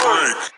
break.